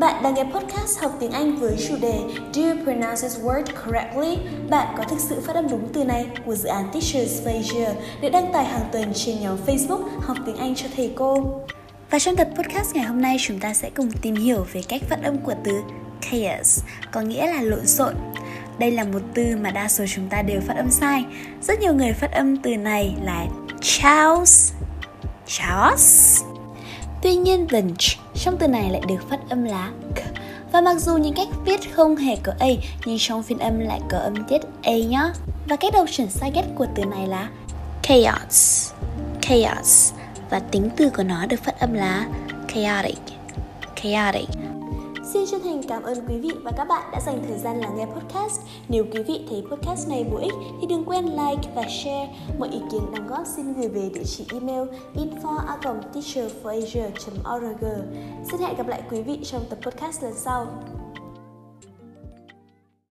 Bạn đang nghe podcast học tiếng Anh với chủ đề Do you pronounce this word correctly? Bạn có thực sự phát âm đúng từ này của dự án Teachers Asia được đăng tải hàng tuần trên nhóm Facebook Học tiếng Anh cho thầy cô. Và trong tập podcast ngày hôm nay chúng ta sẽ cùng tìm hiểu về cách phát âm của từ chaos, có nghĩa là lộn xộn. Đây là một từ mà đa số chúng ta đều phát âm sai. Rất nhiều người phát âm từ này là chaos, chaos. Tuy nhiên vần trong từ này lại được phát âm là k. Và mặc dù những cách viết không hề có a, nhưng trong phiên âm lại có âm tiết a nhá. Và cách đọc chuẩn sai nhất của từ này là chaos, chaos. Và tính từ của nó được phát âm là chaotic, chaotic. Xin chân thành cảm ơn quý vị và các bạn đã dành thời gian lắng nghe podcast. Nếu quý vị thấy podcast này bổ ích thì đừng quên like và share. Mọi ý kiến đóng góp xin gửi về địa chỉ email info@teacherforasia.org. Xin hẹn gặp lại quý vị trong tập podcast lần sau.